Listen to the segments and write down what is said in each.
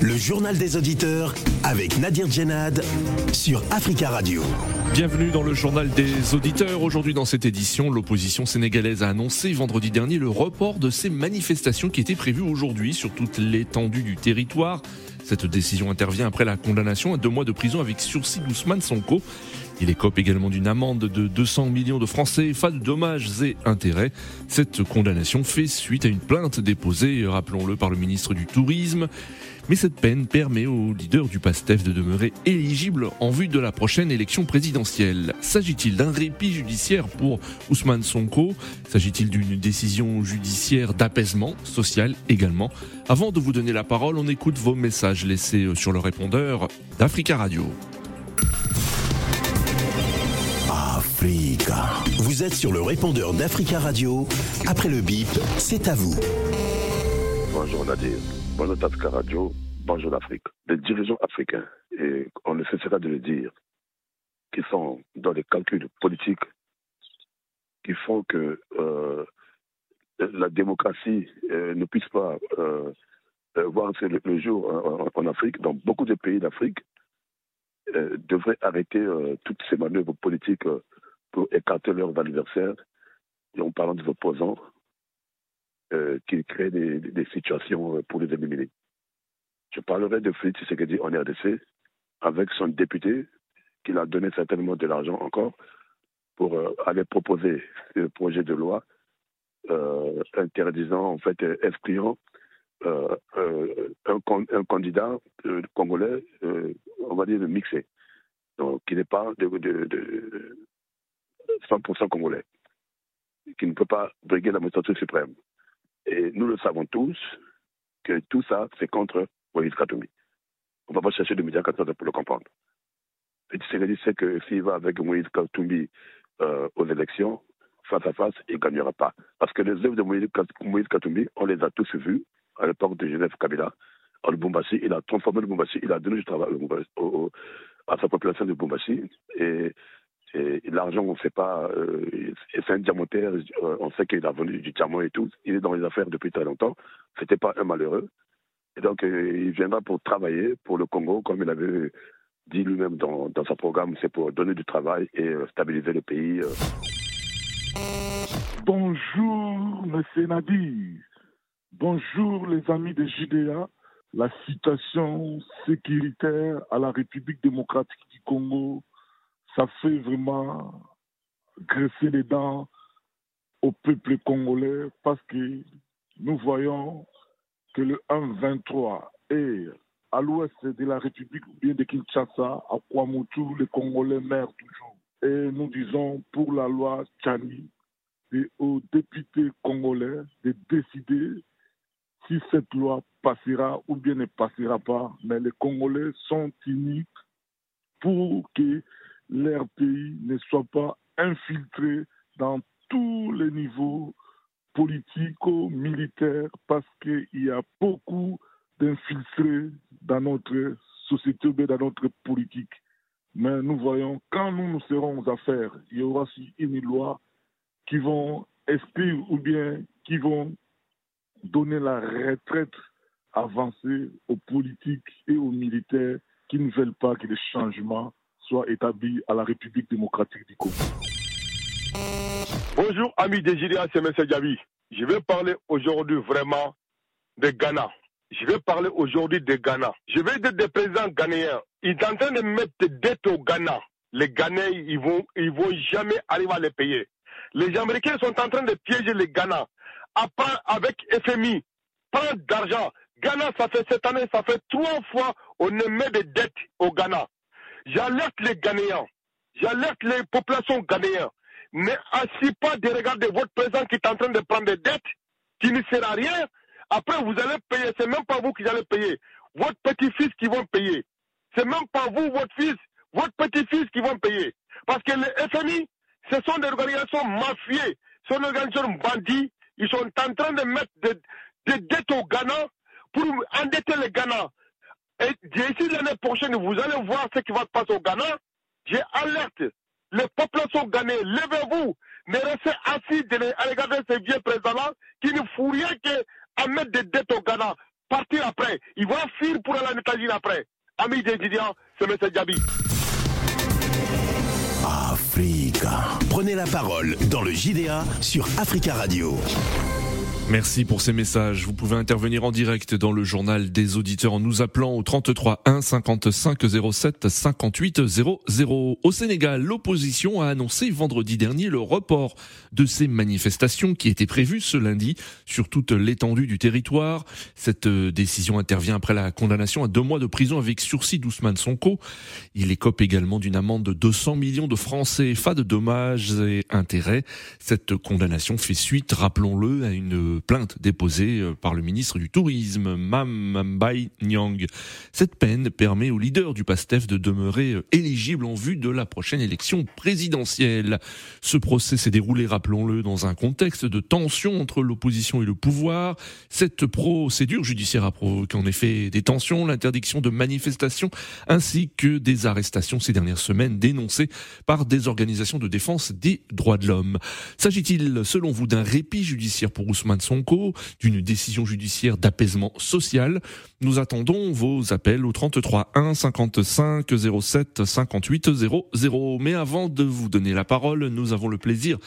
Le journal des auditeurs avec Nadir Djenad sur Africa Radio. Bienvenue dans le journal des auditeurs. Aujourd'hui dans cette édition, l'opposition sénégalaise a annoncé vendredi dernier le report de ces manifestations qui étaient prévues aujourd'hui sur toute l'étendue du territoire. Cette décision intervient après la condamnation à deux mois de prison avec sursis d'Ousmane Sonko. Il écope également d'une amende de 200 millions de francs CFA de dommages et intérêts. Cette condamnation fait suite à une plainte déposée, rappelons-le, par le ministre du Tourisme. Mais cette peine permet au leader du PASTEF de demeurer éligible en vue de la prochaine élection présidentielle. S'agit-il d'un répit judiciaire pour Ousmane Sonko? S'agit-il d'une décision judiciaire d'apaisement social également? Avant de vous donner la parole, on écoute vos messages laissés sur le répondeur d'Africa Radio. Vous êtes sur le répondeur d'Africa Radio. Après le bip, c'est à vous. Bonjour Nadir. Bonjour Africa Radio. Bonjour l'Afrique. Les dirigeants africains, et on ne cessera de le dire, qui sont dans les calculs politiques qui font que euh, la démocratie euh, ne puisse pas euh, voir le, jour en, en, Afrique, dans beaucoup de pays d'Afrique, devraient arrêter toutes ces manœuvres politiques pour écarter leurs adversaires, et en parlant des opposants, euh, qui créent des, situations pour les éliminer. Je parlerai de Félix Tshisekedi en RDC avec son député qui a donné certainement de l'argent encore pour euh, aller proposer ce projet de loi euh, interdisant, en fait, excluant euh, euh, un, candidat euh, congolais, on va dire mixé, donc qui n'est pas de, de 100% congolais, qui ne peut pas briguer la magistrature suprême. Et nous le savons tous que tout ça, c'est contre Moïse Katumbi. On ne va pas chercher de médias pour le comprendre. Et Tshisekedi sait que s'il va avec Moïse Katumbi euh, aux élections, face à face, il ne gagnera pas. Parce que les œuvres de Moïse, Katumbi, on les a tous vues à l'époque de Genève Kabila. En Lubumbashi, il a transformé Lubumbashi, il a donné du travail à sa population de Lubumbashi. Et l'argent, on ne sait pas. Euh, c'est un diamantaire. Euh, on sait qu'il a vendu du diamant et tout. Il est dans les affaires depuis très longtemps. C'était pas un malheureux. Et donc, euh, il viendra pour travailler pour le Congo, comme il avait dit lui-même dans, son programme. C'est pour donner du travail et euh, stabiliser le pays. Bonjour, monsieur Nadir. Bonjour, les amis de JDA. La situation sécuritaire à la République démocratique du Congo ça fait vraiment graisser les dents au peuple congolais parce que nous voyons que le 1-23 est à l'ouest de la République ou bien de Kinshasa, à Kwamutu, les Congolais meurent toujours. Et nous disons pour la loi Tchani et aux députés congolais de décider si cette loi passera ou bien ne passera pas. Mais les Congolais sont uniques pour que leur pays ne soit pas infiltré dans tous les niveaux politico-militaires parce qu'il y a beaucoup d'infiltrés dans notre société, dans notre politique. Mais nous voyons, quand nous nous serons aux affaires, il y aura aussi une loi qui vont exclure ou bien qui vont donner la retraite avancée aux politiques et aux militaires qui ne veulent pas que les changements soit établi à la République démocratique du Congo. Bonjour, amis des GDA, c'est M. Gavi. Je vais parler aujourd'hui vraiment de Ghana. Je vais parler aujourd'hui de Ghana. Je vais dire des présidents ghanéens. Ils sont en train de mettre des dettes au Ghana. Les Ghanais, ils vont, ils vont jamais arriver à les payer. Les Américains sont en train de piéger les Ghana. Après, avec FMI, prendre d'argent. Ghana, ça fait cette année, ça fait trois fois on met des dettes au Ghana. J'alerte les Ghanéens, j'alerte les populations ghanéennes. Ne assis pas de regarder votre président qui est en train de prendre des dettes, qui ne sert à rien. Après, vous allez payer. C'est même pas vous qui allez payer. Votre petit-fils qui vont payer. C'est même pas vous, votre fils, votre petit-fils qui vont payer. Parce que les FMI, ce sont des organisations mafiées, ce sont des organisations bandits. Ils sont en train de mettre des, des dettes au Ghana pour endetter le Ghana. Et d'ici l'année prochaine, vous allez voir ce qui va se passer au Ghana. J'ai alerte les populations ghanéennes, levez-vous, ne restez assis à regarder ces vieux présidents qui ne font rien qu'à mettre des dettes au Ghana. partir après. Ils vont fuir pour aller en États-Unis après. Amis étudiants, c'est M. Djabi. Africa. Prenez la parole dans le JDA sur Africa Radio. Merci pour ces messages. Vous pouvez intervenir en direct dans le journal des auditeurs en nous appelant au 33 1 55 07 58 00. Au Sénégal, l'opposition a annoncé vendredi dernier le report de ces manifestations qui étaient prévues ce lundi sur toute l'étendue du territoire. Cette euh, décision intervient après la condamnation à deux mois de prison avec sursis d'Ousmane Sonko. Il écope également d'une amende de 200 millions de francs CFA de dommages et intérêts. Cette condamnation fait suite, rappelons-le, à une plainte déposée euh, par le ministre du Tourisme, Mam Mbaye Nyang. Cette peine permet au leader du PASTEF de demeurer euh, éligible en vue de la prochaine élection présidentielle. Ce procès s'est déroulé, rappelons-le, dans un contexte de tension entre l'opposition et le pouvoir. Cette procédure judiciaire a provoqué en effet des tensions, l'interdiction de manifestations ainsi que des arrestations ces dernières semaines dénoncées par des organisations de défense des droits de l'homme. S'agit-il, selon vous, d'un répit judiciaire pour Ousmane D'une décision judiciaire d'apaisement social. Nous attendons vos appels au 33 1 55 07 58 00. Mais avant de vous donner la parole, nous avons le plaisir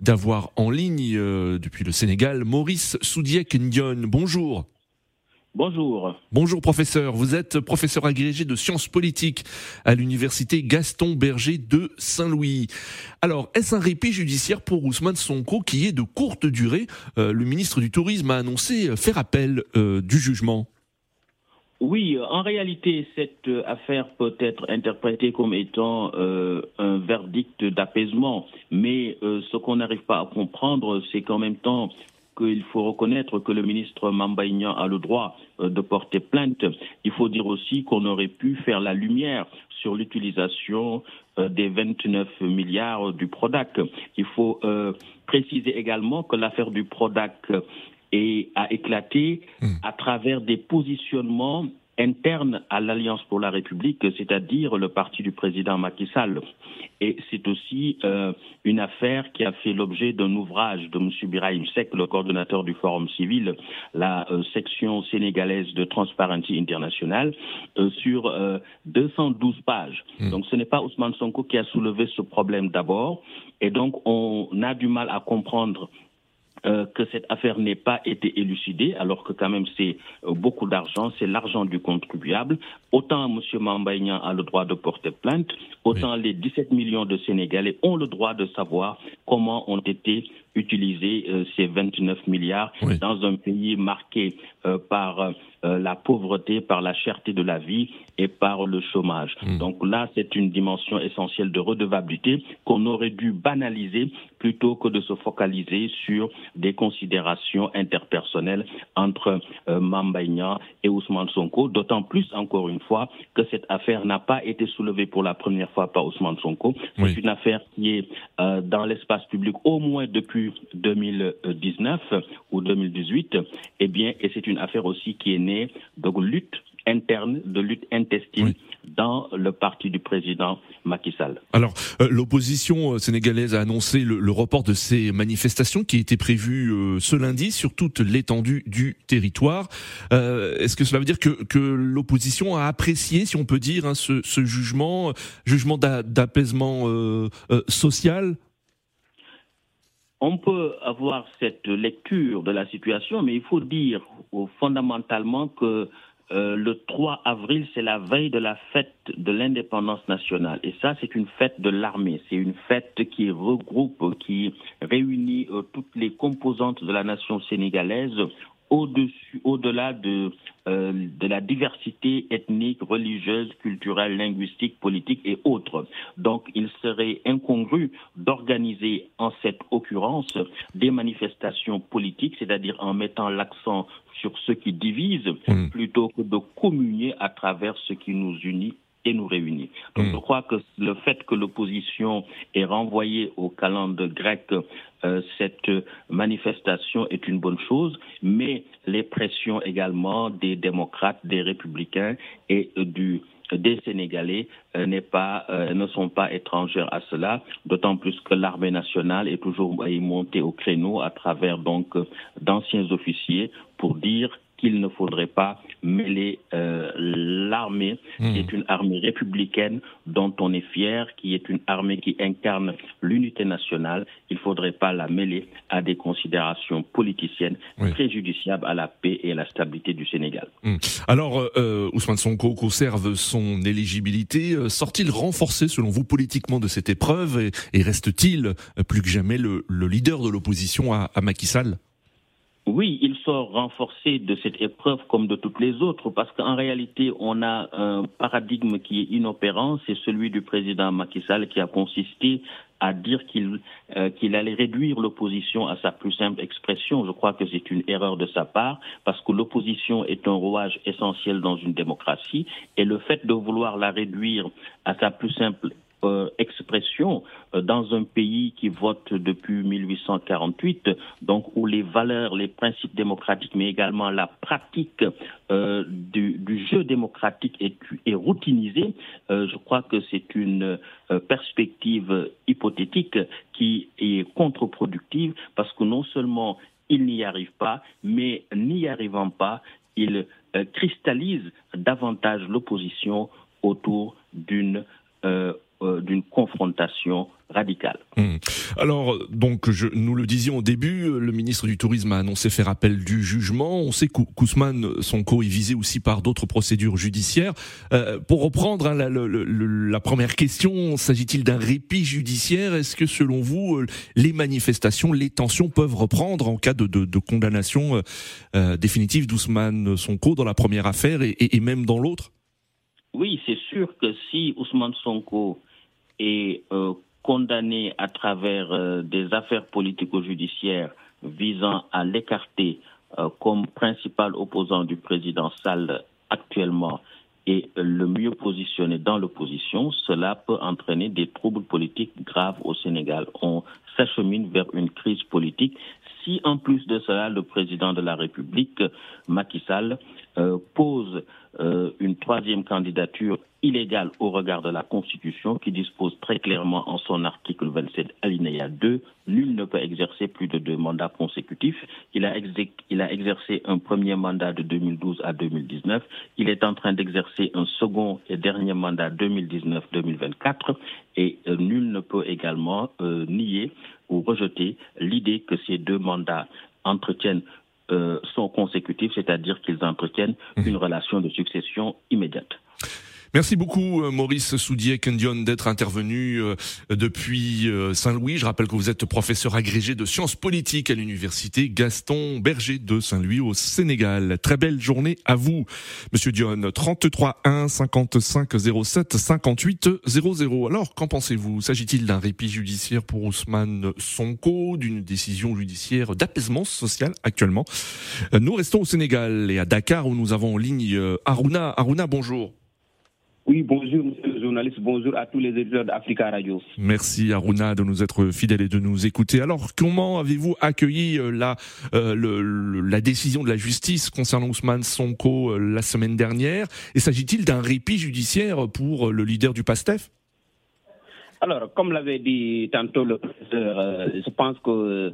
d'avoir en ligne euh, depuis le Sénégal Maurice Soudiek Ndion. Bonjour. Bonjour. Bonjour professeur, vous êtes professeur agrégé de sciences politiques à l'université Gaston Berger de Saint-Louis. Alors, est-ce un répit judiciaire pour Ousmane Sonko qui est de courte durée euh, Le ministre du Tourisme a annoncé faire appel euh, du jugement. Oui, en réalité, cette affaire peut être interprétée comme étant euh, un verdict d'apaisement, mais ce qu'on n'arrive pas à comprendre, c'est qu'en même temps, qu'il faut reconnaître que le ministre Mambaïnian a le droit euh, de porter plainte. Il faut dire aussi qu'on aurait pu faire la lumière sur l'utilisation euh, des 29 milliards du Prodac. Il faut euh, préciser également que l'affaire du Prodac a éclaté hmm. à travers des positionnements interne à l'Alliance pour la République, c'est-à-dire le parti du président Macky Sall. Et c'est aussi euh, une affaire qui a fait l'objet d'un ouvrage de M. Birahim Sek, le coordonnateur du Forum civil, la euh, section sénégalaise de Transparency International, euh, sur 212 pages. Hmm. Donc ce n'est pas Ousmane Sonko qui a soulevé ce problème d'abord. Et donc on a du mal à comprendre euh, que cette affaire n'ait pas été élucidée, alors que quand même c'est euh, beaucoup d'argent, c'est l'argent du contribuable. Autant M. Mambaignan a le droit de porter plainte, autant les 17 millions de Sénégalais ont le droit de savoir comment ont été utilisés euh, ces 29 milliards dans un pays marqué par la pauvreté, par la cherté de la vie et par le chômage. Hmm. Donc là, c'est une dimension essentielle de redevabilité qu'on aurait dû banaliser plutôt que de se focaliser sur des considérations interpersonnelles entre euh, et Ousmane Sonko, d'autant plus, encore une fois, que cette affaire n'a pas été soulevée pour la première fois par Ousmane Sonko. C'est une affaire qui est euh, dans l'espace public au moins depuis 2019 ou 2018, eh bien, et c'est une affaire aussi qui est née de lutte interne, de lutte intestine dans le parti du président Macky Sall. Alors, euh, l'opposition euh, sénégalaise a annoncé le, report de ces manifestations qui étaient prévues euh, ce lundi sur toute l'étendue du territoire. Est-ce que cela veut dire que, que l'opposition a apprécié, si on peut dire, hein, ce, ce, jugement, jugement d'apaisement social? On peut avoir cette lecture de la situation, mais il faut dire fondamentalement que euh, le 3 avril, c'est la veille de la fête de l'indépendance nationale. Et ça, c'est une fête de l'armée. C'est une fête qui regroupe, qui réunit euh, toutes les composantes de la nation sénégalaise au-dessus, au-delà de, euh, de la diversité ethnique, religieuse, culturelle, linguistique, politique et autres. Donc, il serait incongru d'organiser en cette occurrence des manifestations politiques, c'est-à-dire en mettant l'accent sur ce qui divise, mmh. plutôt que de communier à travers ce qui nous unit et nous réunit. Donc hmm. je crois que le fait que l'opposition ait renvoyé au calendrier grec euh, cette manifestation est une bonne chose, mais les pressions également des démocrates, des républicains et du des Sénégalais euh, pas, euh, ne sont pas étrangères à cela, d'autant plus que l'armée nationale est toujours montée au créneau à travers donc d'anciens officiers pour dire qu'il ne faudrait pas mêler euh, l'armée, qui Hmm. est une armée républicaine dont on est fier, qui est une armée qui incarne l'unité nationale. Il ne faudrait pas la mêler à des considérations politiciennes Oui. préjudiciables à la paix et à la stabilité du Sénégal. Alors, euh, Ousmane Sonko conserve son éligibilité. Euh, Sort-il renforcé, selon vous, politiquement de cette épreuve et, et reste-t-il euh, plus que jamais le, le leader de l'opposition à, à Macky Sall? Oui, il sort renforcé de cette épreuve comme de toutes les autres, parce qu'en réalité, on a un paradigme qui est inopérant, c'est celui du président Macky Sall qui a consisté à dire qu'il euh, qu'il allait réduire l'opposition à sa plus simple expression. Je crois que c'est une erreur de sa part, parce que l'opposition est un rouage essentiel dans une démocratie, et le fait de vouloir la réduire à sa plus simple euh, expression euh, dans un pays qui vote depuis 1848, donc où les valeurs, les principes démocratiques, mais également la pratique euh, du, jeu démocratique est, routinisée, je crois que c'est une perspective hypothétique qui est contre-productive parce que non seulement il n'y arrive pas, mais n'y arrivant pas, il cristallise davantage l'opposition autour d'une euh, d'une confrontation radicale. Hmm. Alors, donc, je, nous le disions au début, euh, le ministre du Tourisme a annoncé faire appel du jugement. On sait que Kousman Sonko est visé aussi par d'autres procédures judiciaires. Euh, pour reprendre hein, la, première question, s'agit-il d'un répit judiciaire? Est-ce que, selon vous, les manifestations, les tensions peuvent reprendre en cas de, de, de condamnation euh, définitive d'Ousmane Sonko dans la première affaire et, et- et même dans l'autre? Oui, c'est sûr que si Ousmane Sonko est euh, condamné à travers euh, des affaires politico-judiciaires visant à l'écarter euh, comme principal opposant du président Sall actuellement et le mieux positionné dans l'opposition, cela peut entraîner des troubles politiques graves au Sénégal. On s'achemine vers une crise politique. Si en plus de cela, le président de la République, Macky Sall, pose une troisième candidature illégale au regard de la Constitution qui dispose très clairement en son article 27 alinéa 2, nul ne peut exercer plus de deux mandats consécutifs. Il a, exé- il a exercé un premier mandat de 2012 à 2019. Il est en train d'exercer un second et dernier mandat 2019-2024 et euh, nul ne peut également euh, nier ou rejeter l'idée que ces deux mandats entretiennent euh, sont consécutifs, c'est-à-dire qu'ils entretiennent une relation de succession immédiate. Merci beaucoup euh, Maurice Soudier Kendion d'être intervenu euh, depuis euh, Saint-Louis. Je rappelle que vous êtes professeur agrégé de sciences politiques à l'université Gaston Berger de Saint-Louis au Sénégal. Très belle journée à vous, Monsieur Dion. 33 1 55 07 58 00. Alors, qu'en pensez-vous? S'agit-il d'un répit judiciaire pour Ousmane Sonko, d'une décision judiciaire d'apaisement social actuellement? Nous restons au Sénégal et à Dakar où nous avons en ligne Aruna. Aruna, bonjour. Oui, bonjour, monsieur le journaliste, bonjour à tous les éditeurs d'Africa Radio. Merci Aruna de nous être fidèle et de nous écouter. Alors, comment avez-vous accueilli euh, la, euh, la décision de la justice concernant Ousmane Sonko euh, la semaine dernière? Et s'agit-il d'un répit judiciaire pour le leader du PASTEF? Alors, comme l'avait dit tantôt le professeur, euh, je pense que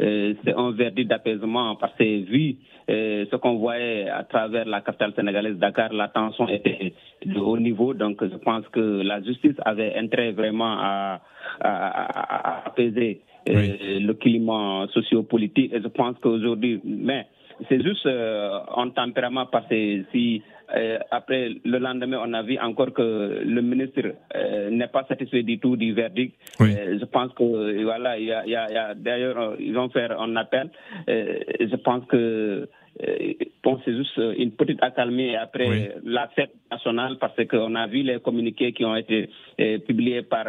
euh, c'est un verdict d'apaisement parce que vu euh, ce qu'on voyait à travers la capitale sénégalaise Dakar, la tension était de haut niveau. Donc, je pense que la justice avait intérêt vraiment à, à- à- à apaiser euh, le climat sociopolitique. Et je pense qu'aujourd'hui, mais c'est juste euh, en tempérament parce que si euh, après le lendemain on a vu encore que le ministre euh, n'est pas satisfait du tout du verdict. Oui. Euh, je pense que voilà, il y a, y a- il y a- d'ailleurs ils vont faire un appel. Je pense que bon, c'est juste une petite accalmie après Oui. la fête nationale parce qu'on a vu les communiqués qui ont été publiés par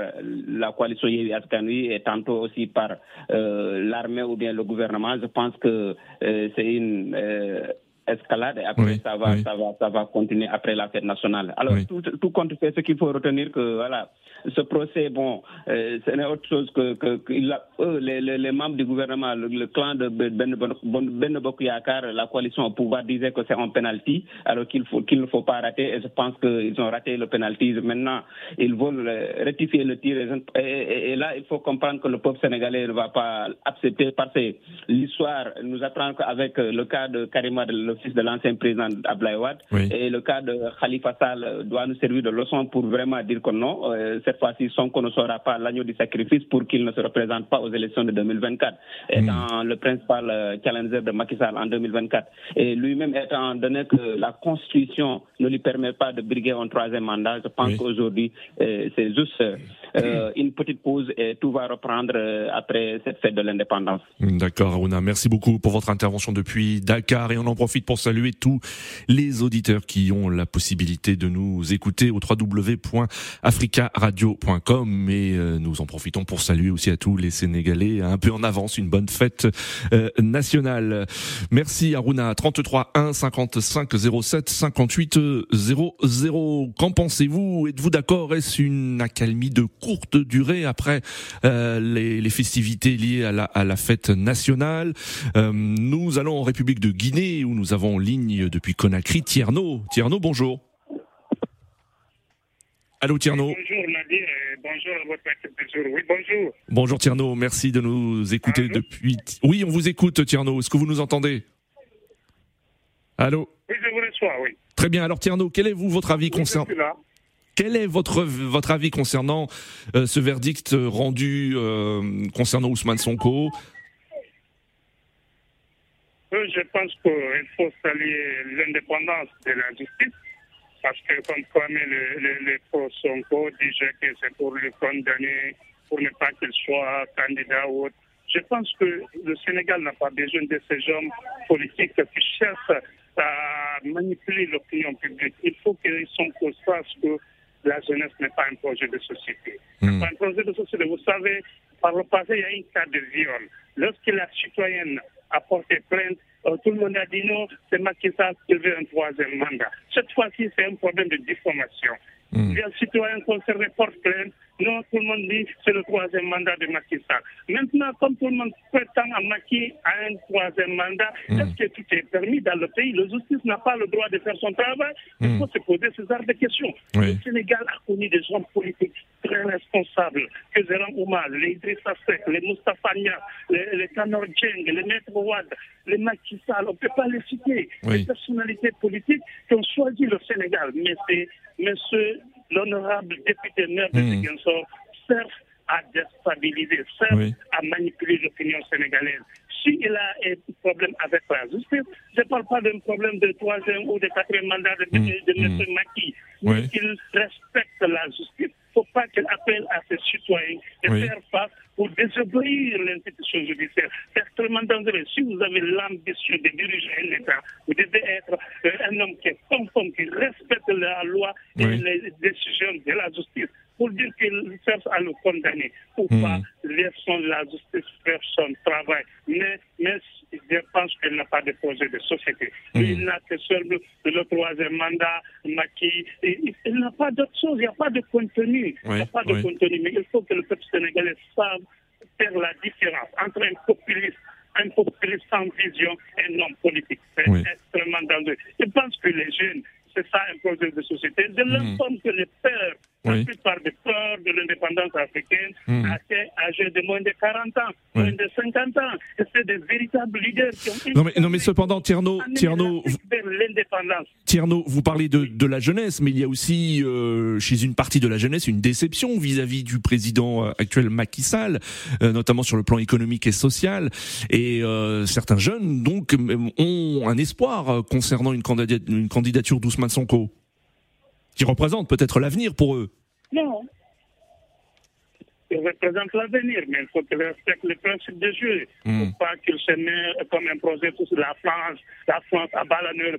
la coalition Wi et tantôt aussi par euh, l'armée ou bien le gouvernement. Je pense que euh, c'est une euh, escalade et après Oui, ça va oui. ça va ça va continuer après la fête nationale. Alors Oui. tout, tout compte fait, ce qu'il faut retenir que voilà ce procès bon euh, ce n'est autre chose que que, que il a- eux, les, les, les membres du gouvernement le, le clan de Ben Ben Ben Bokk Yakaar, la coalition au pouvoir disait que c'est un penalty alors qu'il faut qu'il ne faut pas rater et je pense qu'ils ont raté le penalty maintenant ils veulent euh, rectifier le tir et- et- et là il faut comprendre que le peuple sénégalais ne va pas accepter parce que l'histoire nous apprend qu'avec euh, le cas de Karima, le fils de l'ancien président Ablaye Et le cas de Khalifa Sall doit nous servir de leçon pour vraiment dire que non, cette fois-ci, Sonko ne sera pas l'agneau du sacrifice pour qu'il ne se représente pas aux élections de 2024, étant le principal challenger de Macky Sall en 2024. Et lui-même étant donné que la Constitution ne lui permet pas de briguer un troisième mandat, je pense qu'aujourd'hui, c'est juste une petite pause et tout va reprendre après cette fête de l'indépendance. D'accord, Aruna. Merci beaucoup pour votre intervention depuis Dakar et on en profite pour saluer tous les auditeurs qui ont la possibilité de nous écouter au www.africaradio.com et euh, nous en profitons pour saluer aussi à tous les Sénégalais un peu en avance une bonne fête euh, nationale. Merci Aruna. 33 1 55 07 58 00. Qu'en pensez-vous? Êtes-vous d'accord? Est-ce une accalmie de courte durée après euh, les, festivités liées à la, fête nationale? Nous allons en République de Guinée où nous avons en ligne depuis Conakry Tierno. Tierno, bonjour. Allô Tierno. Bonjour Nadir, bonjour à votre bonjour. Oui, bonjour. Bonjour Tierno, merci de nous écouter depuis. Oui, on vous écoute Tierno. Est-ce que vous nous entendez? Allô? Oui, je vous reçois, oui. Très bien. Alors Tierno, quel est vous votre avis concernant quel est votre votre avis concernant euh, ce verdict rendu euh, concernant Ousmane Sonko euh, Je pense qu'il faut saluer l'indépendance de la justice parce que comme Kwame le, le, le Sonko disait que c'est pour le condamner pour ne pas qu'il soit candidat ou autre. Je pense que le Sénégal n'a pas besoin de ces hommes politiques qui cherchent à manipuler l'opinion publique. Il faut qu'ils Sonko sache que la jeunesse n'est pas un projet de société. Hmm. Pas un projet de société. Vous savez, par le passé, il y a eu un cas de viol. Lorsque la citoyenne a porté plainte, euh, tout le monde a dit non, c'est Macky Sall qui veut un troisième mandat. Cette fois-ci, c'est un problème de diffamation. Mm. Les citoyens concernés portent plainte. Non, tout le monde dit c'est le troisième mandat de Macky Sall. Maintenant, comme tout le monde prétend à Macky à un troisième mandat, hmm. est-ce que tout est permis dans le pays? La justice n'a pas le droit de faire son travail. Il hmm. faut se poser ce genre de questions. Le Sénégal a connu des hommes politiques très responsables que Zéran Oumar, les Idrissa Seck, les Moustapha Nias, les, les Tanor Djeng, les Maître Ouad, les Macky Sall, on ne peut pas les citer. Les personnalités politiques qui ont choisi le Sénégal. Mais c'est Monsieur l'honorable député maire de mmh. sert à déstabiliser, sert à manipuler l'opinion sénégalaise. S'il a un problème avec la justice, je ne parle pas d'un problème de troisième ou de quatrième mandat de, de, de, M. Maki, mais qu'il respecte la justice pas qu'il appelle à ses citoyens de faire face pour désobéir l'institution judiciaire. C'est extrêmement dangereux. Si vous avez l'ambition de diriger un État, vous devez être euh, un homme qui est conforme, qui respecte la loi et les décisions de la justice pour dire qu'il cherche à le condamner ou hmm. pas, laissons la justice faire son travail? Mais, mais je pense qu'elle n'a pas de projet de société. Hmm. Il n'a que seul le, troisième mandat, Maki. Il, n'a pas d'autre chose, il n'y a pas de contenu. il n'y a pas de contenu. Mais il faut que le peuple sénégalais sache faire la différence entre un populiste un populiste sans vision et un homme politique. C'est extrêmement dangereux. Je pense que les jeunes, c'est ça un projet de société. De hmm. l'informe que les la plupart des peurs de l'indépendance africaine mmh. âgés de moins de 40 ans, moins de 50 ans. C'est des véritables leaders qui ont... Non mais, non mais cependant, Tierno, Tierno, Tierno, vous parlez de, de, la jeunesse, mais il y a aussi euh, chez une partie de la jeunesse une déception vis-à-vis du président euh, actuel Macky Sall, euh, notamment sur le plan économique et social. Et certains jeunes, donc, ont un espoir concernant une candidature, une candidature d'Ousmane Sonko qui représente peut-être l'avenir pour eux. Non. Il représente l'avenir, mais il faut qu'il respecte les principes de jeu. Il ne faut hmm. pas qu'il se mette comme un projet sur la France, la France à Balaneur,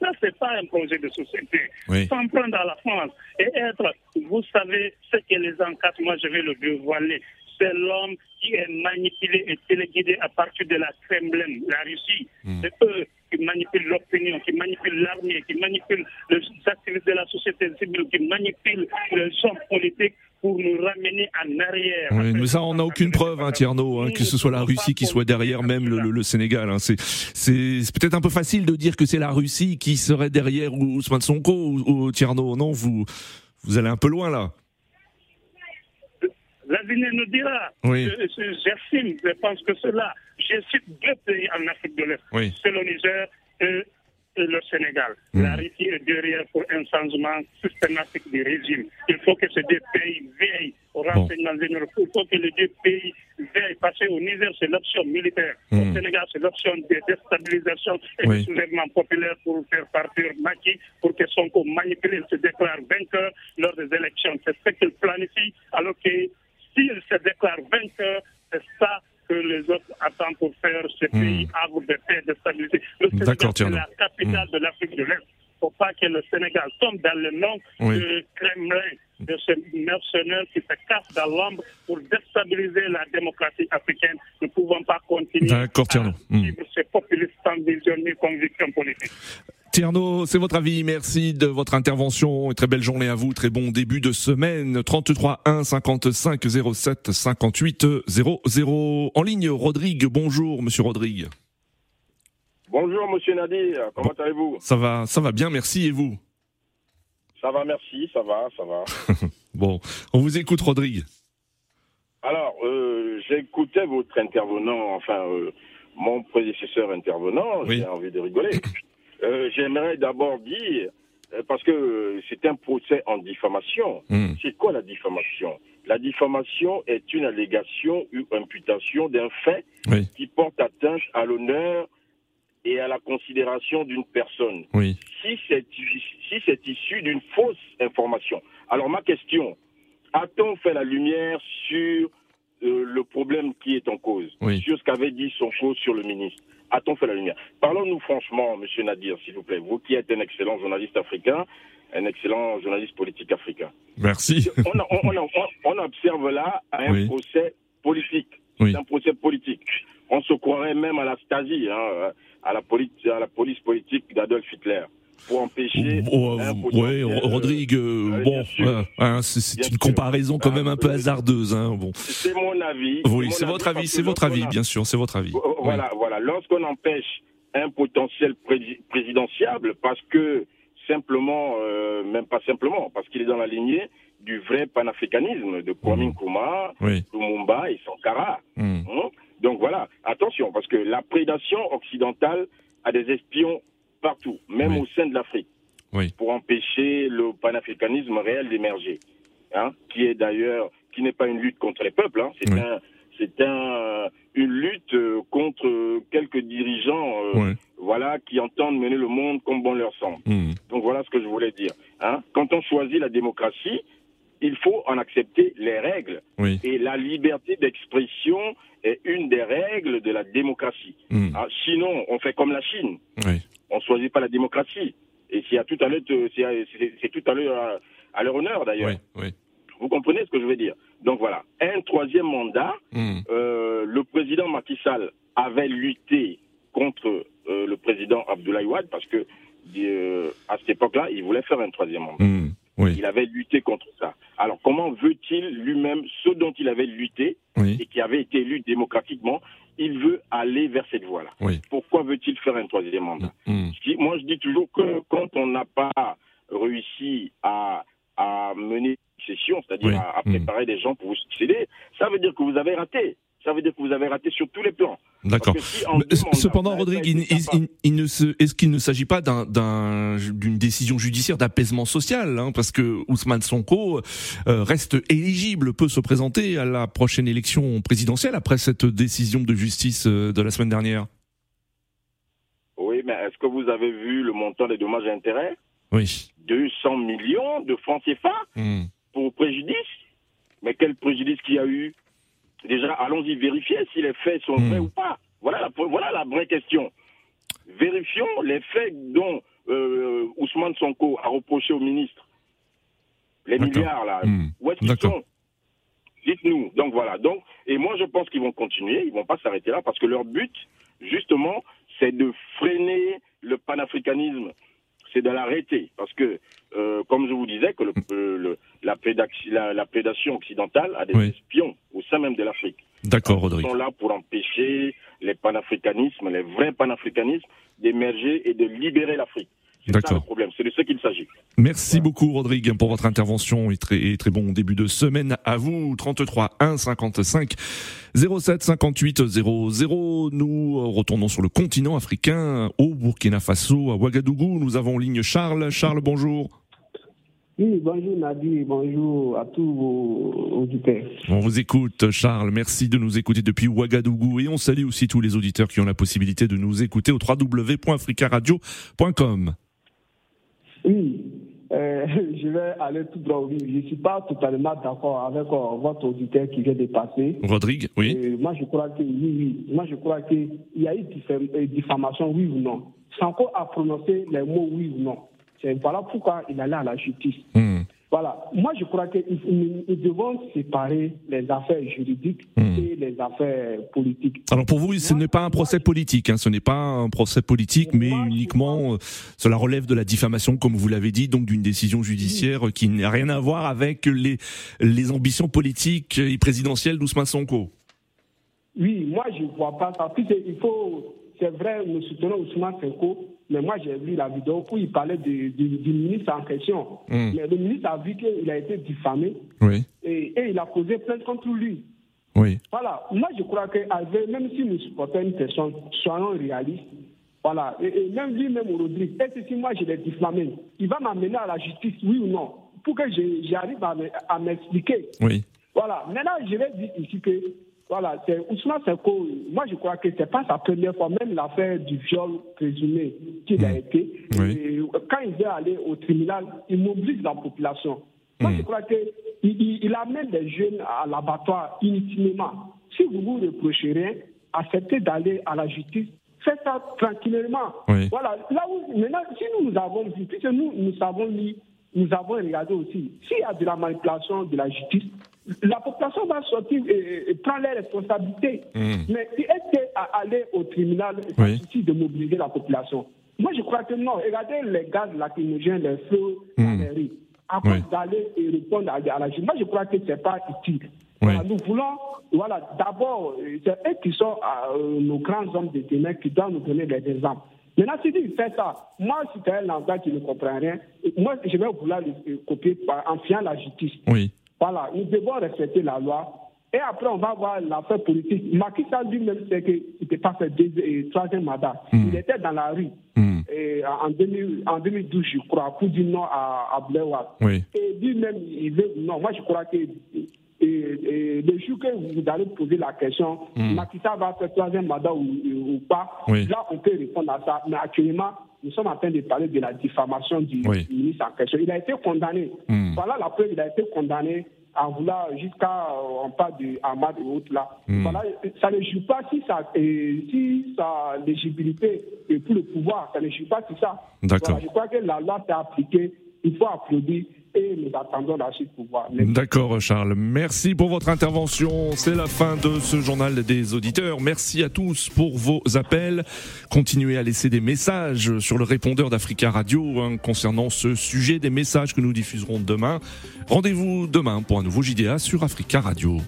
Ça, ce n'est pas un projet de société. S'en prendre à la France et être, vous savez, ce que les encadre, moi je vais le dévoiler. C'est l'homme qui est manipulé et téléguidé à partir de la Kremlin, la Russie. Hmm. C'est eux qui manipulent l'opinion, qui manipulent l'armée, qui manipulent les activistes de la société civile, qui manipulent les hommes politiques pour nous ramener en arrière. Oui, mais ça, on n'a aucune preuve, hein, Tierno, hein, que ce soit la Russie qui soit derrière même le, le, Sénégal. Hein. C'est, peut-être un peu facile de dire que c'est la Russie qui serait derrière Ousmane Sonko ou, ou Tierno. Non, vous, vous allez un peu loin là. L'avenir nous dira. Oui. J'estime, je pense que cela. Je cite deux pays en Afrique de l'Est. C'est le Niger et et le Sénégal. Hmm. La Russie est derrière pour un changement systématique du régime. Il faut que ces deux pays veillent au renseignement général. Il faut que les deux pays veillent. Parce qu'au Niger, c'est l'option militaire. Au hmm. Sénégal, c'est l'option de déstabilisation et de soulèvement populaire pour faire partir Maki, pour que son coup manipulé se déclare vainqueur lors des élections. C'est ce qu'il planifie, alors que s'il se déclare vainqueur, c'est ça que les autres attendent pour faire ce hmm. pays havre de paix, de stabilité. Le Sénégal, c'est la capitale hmm. de l'Afrique de l'Est. Il ne faut pas que le Sénégal tombe dans le nom du Kremlin, de ce mercenaire qui se cache dans l'ombre pour déstabiliser la démocratie africaine. Nous ne pouvons pas continuer à hmm. vivre ces populistes sans vision ni conviction politique. Tierno, c'est votre avis. Merci de votre intervention. Et très belle journée à vous. Très bon début de semaine. 33 1 55 07 58 00. En ligne, Rodrigue. Bonjour, monsieur Rodrigue. Bonjour, monsieur Nadir. Comment allez-vous? Ça va, ça va bien, merci. Et vous? Ça va, merci. Ça va, ça va. bon, on vous écoute, Rodrigue. Alors, euh, j'écoutais votre intervenant, enfin, euh, mon prédécesseur intervenant. J'ai envie de rigoler. Euh, j'aimerais d'abord dire, euh, parce que c'est un procès en diffamation. Hmm. C'est quoi la diffamation? La diffamation est une allégation ou imputation d'un fait qui porte atteinte à l'honneur et à la considération d'une personne. Si c'est si issu d'une fausse information. Alors ma question, a-t-on fait la lumière sur euh, le problème qui est en cause, sur ce qu'avait dit son cause sur le ministre a-t-on fait la lumière Parlons-nous franchement, Monsieur Nadir, s'il vous plaît. Vous qui êtes un excellent journaliste africain, un excellent journaliste politique africain. Merci. On, observe là un procès politique. Un procès politique. On se croirait même à la Stasi, hein, à, la à la police politique d'Adolf Hitler pour empêcher. Oh, oui, Rodrigue, euh, bon, hein, c'est une comparaison quand même un peu hasardeuse. Hein, bon. C'est mon avis. Oui, c'est votre avis, c'est votre avis, bien sûr, c'est votre avis. Voilà, voilà. Lorsqu'on empêche un potentiel présidentiable, parce que simplement, euh, même pas simplement, parce qu'il est dans la lignée du vrai panafricanisme de Kwame mmh. Nkrumah, Lumumba et Sankara. Mmh. Hein. Donc voilà, attention, parce que la prédation occidentale a des espions partout, même au sein de l'Afrique, pour empêcher le panafricanisme réel d'émerger, hein, qui est d'ailleurs, qui n'est pas une lutte contre les peuples, hein, c'est un, c'est un, une lutte euh, contre quelques dirigeants, euh, voilà, qui entendent mener le monde comme bon leur semble. Mmh. Donc voilà ce que je voulais dire. Hein. Quand on choisit la démocratie, il faut en accepter les règles. Et la liberté d'expression est une des règles de la démocratie. Mmh. Ah, sinon, on fait comme la Chine. Oui on choisit pas la démocratie. Et c'est tout à l'heure, c'est tout à l'heure à, leur honneur d'ailleurs. Vous comprenez ce que je veux dire? Donc voilà, un troisième mandat. Hmm. Euh, le président Macky Sall avait lutté contre euh, le président Abdoulaye Wade parce que euh, à cette époque-là, il voulait faire un troisième mandat. Hmm. Il avait lutté contre ça. Alors comment veut-il lui-même ce dont il avait lutté et qui avait été élu démocratiquement il veut aller vers cette voie-là. Pourquoi veut-il faire un troisième mandat mm, mm. Moi, je dis toujours que quand on n'a pas réussi à, mener une session, c'est-à-dire à, mm. préparer des gens pour vous succéder, ça veut dire que vous avez raté ça veut dire que vous avez raté sur tous les plans. D'accord. Cependant, Rodrigue, est-ce qu'il ne s'agit pas d'une décision judiciaire d'apaisement social hein, Parce que Ousmane Sonko euh, reste éligible, peut se présenter à la prochaine élection présidentielle après cette décision de justice euh, de la semaine dernière? Oui, mais est-ce que vous avez vu le montant des dommages et intérêts? Oui. 200 millions de francs CFA hmm. pour préjudice? Mais quel préjudice qu'il y a eu? Déjà, allons-y vérifier si les faits sont vrais hmm. ou pas. Voilà la, voilà la vraie question. Vérifions les faits dont euh, Ousmane Sonko a reproché au ministre. Les milliards, là. Hmm. Où est-ce qu'ils sont? Dites-nous. Donc voilà. Donc, et moi, je pense qu'ils vont continuer. Ils vont pas s'arrêter là parce que leur but, justement, c'est de freiner le panafricanisme c'est de l'arrêter. Parce que, euh, comme je vous disais, que le, la, prédation, occidentale a des espions au sein même de l'Afrique. D'accord, Rodrigue. Ils sont là pour empêcher les panafricanismes, les vrais panafricanismes, d'émerger et de libérer l'Afrique. C'est ça le problème, c'est de ce qu'il s'agit. Merci beaucoup Rodrigue pour votre intervention et très, très bon début de semaine à vous. 33 1 55 07 58 00. Nous retournons sur le continent africain au Burkina Faso, à Ouagadougou. Nous avons en ligne Charles. Charles, bonjour. Oui, bonjour Nadir, bonjour à tous vos auditeurs. On vous écoute Charles, merci de nous écouter depuis Ouagadougou et on salue aussi tous les auditeurs qui ont la possibilité de nous écouter au www.africaradio.com. Oui, euh, je vais aller tout droit au Je ne suis pas totalement d'accord avec euh, votre auditeur qui vient de passer. Rodrigue, oui. moi, je crois que oui, oui. Moi, je crois qu'il y a eu euh, diffamation, oui ou non. Sanko a prononcé les mots oui ou non. C'est voilà pourquoi il allait à la justice. Hmm. Voilà. Moi, je crois que nous, devons séparer les affaires juridiques hmm. et les affaires politiques. Alors pour vous, ce n'est pas un procès politique. Hein. ce n'est pas un procès politique, mais uniquement euh, cela relève de la diffamation, comme vous l'avez dit, donc d'une décision judiciaire qui n'a rien à voir avec les les ambitions politiques et présidentielles d'Ousmane Sonko. Oui, moi je ne vois pas ça. il faut, c'est vrai, nous soutenons Ousmane Sonko, mais moi, j'ai vu la vidéo où il parlait du, ministre en question. Hmm. Mais le ministre a vu qu'il a été diffamé oui. et, il a posé plainte contre lui. Oui. Voilà. Moi, je crois que même si nous supportons une personne, soyons réalistes. Voilà. Et, même lui, même Rodrigue, et si moi je l'ai diffamé, il va m'amener à la justice, oui ou non, pour que j'arrive à m'expliquer. Oui. Voilà. Maintenant, je vais dire ici que voilà, c'est Ousmane Senko. Moi, je crois que c'est pas sa première fois, même l'affaire du viol présumé qu'il a hmm. été. quand il vient aller au tribunal, il mobilise la population. Moi, je hmm. crois qu'il il, amène des jeunes à l'abattoir inutilement. Si vous vous reprochez rien, acceptez d'aller à la justice. Faites ça tranquillement. Voilà. Là où, maintenant, si nous, nous avons vu, puisque nous, nous savons lire, nous avons regardé aussi, s'il y a de la manipulation de la justice, la population va sortir et, prendre les responsabilités. Hmm. Mais est-ce qu'aller au tribunal, c'est suffit de mobiliser la population Moi, je crois que non. Regardez les gaz lacrymogènes, les feux mmh. les rues. Avant d'aller et répondre à, la justice, moi, je crois que ce n'est pas utile. nous voulons, voilà, d'abord, c'est eux qui sont euh, nos grands hommes de demain qui doivent nous donner des exemples. Maintenant, si tu fais ça, moi, si tu es un lambda qui ne comprend rien, moi, je vais vouloir le copier en fiant la justice. Oui. Voilà, nous devons respecter la loi. Et après, on va voir l'affaire politique. Macky Sall lui-même sait qu'il n'était pas fait deux, troisième mandat. Hmm. Il était dans la rue hmm. et en, 2012, je crois, pour dire non à, à Blair oui. Et lui-même, il veut non. Moi, je crois que le jour que vous allez poser la question, mm. Macky Sall va faire troisième mandat ou, ou pas, là, on peut répondre à ça. Mais actuellement, nous sommes en train de parler de la diffamation du ministre en question. Il a été condamné. Hmm. Voilà la preuve, il a été condamné en voulant jusqu'à, euh, on parle de Ahmad et autres là. Hmm. Voilà, ça ne joue pas si ça, si sa légibilité est pour le pouvoir, ça ne joue pas sur ça. D'accord. je crois que la loi s'est appliquée, il faut applaudir et nous attendons. D'accord, Charles. Merci pour votre intervention. C'est la fin de ce journal des auditeurs. Merci à tous pour vos appels. Continuez à laisser des messages sur le répondeur d'Africa Radio hein, concernant ce sujet, des messages que nous diffuserons demain. Rendez-vous demain pour un nouveau JDA sur Africa Radio.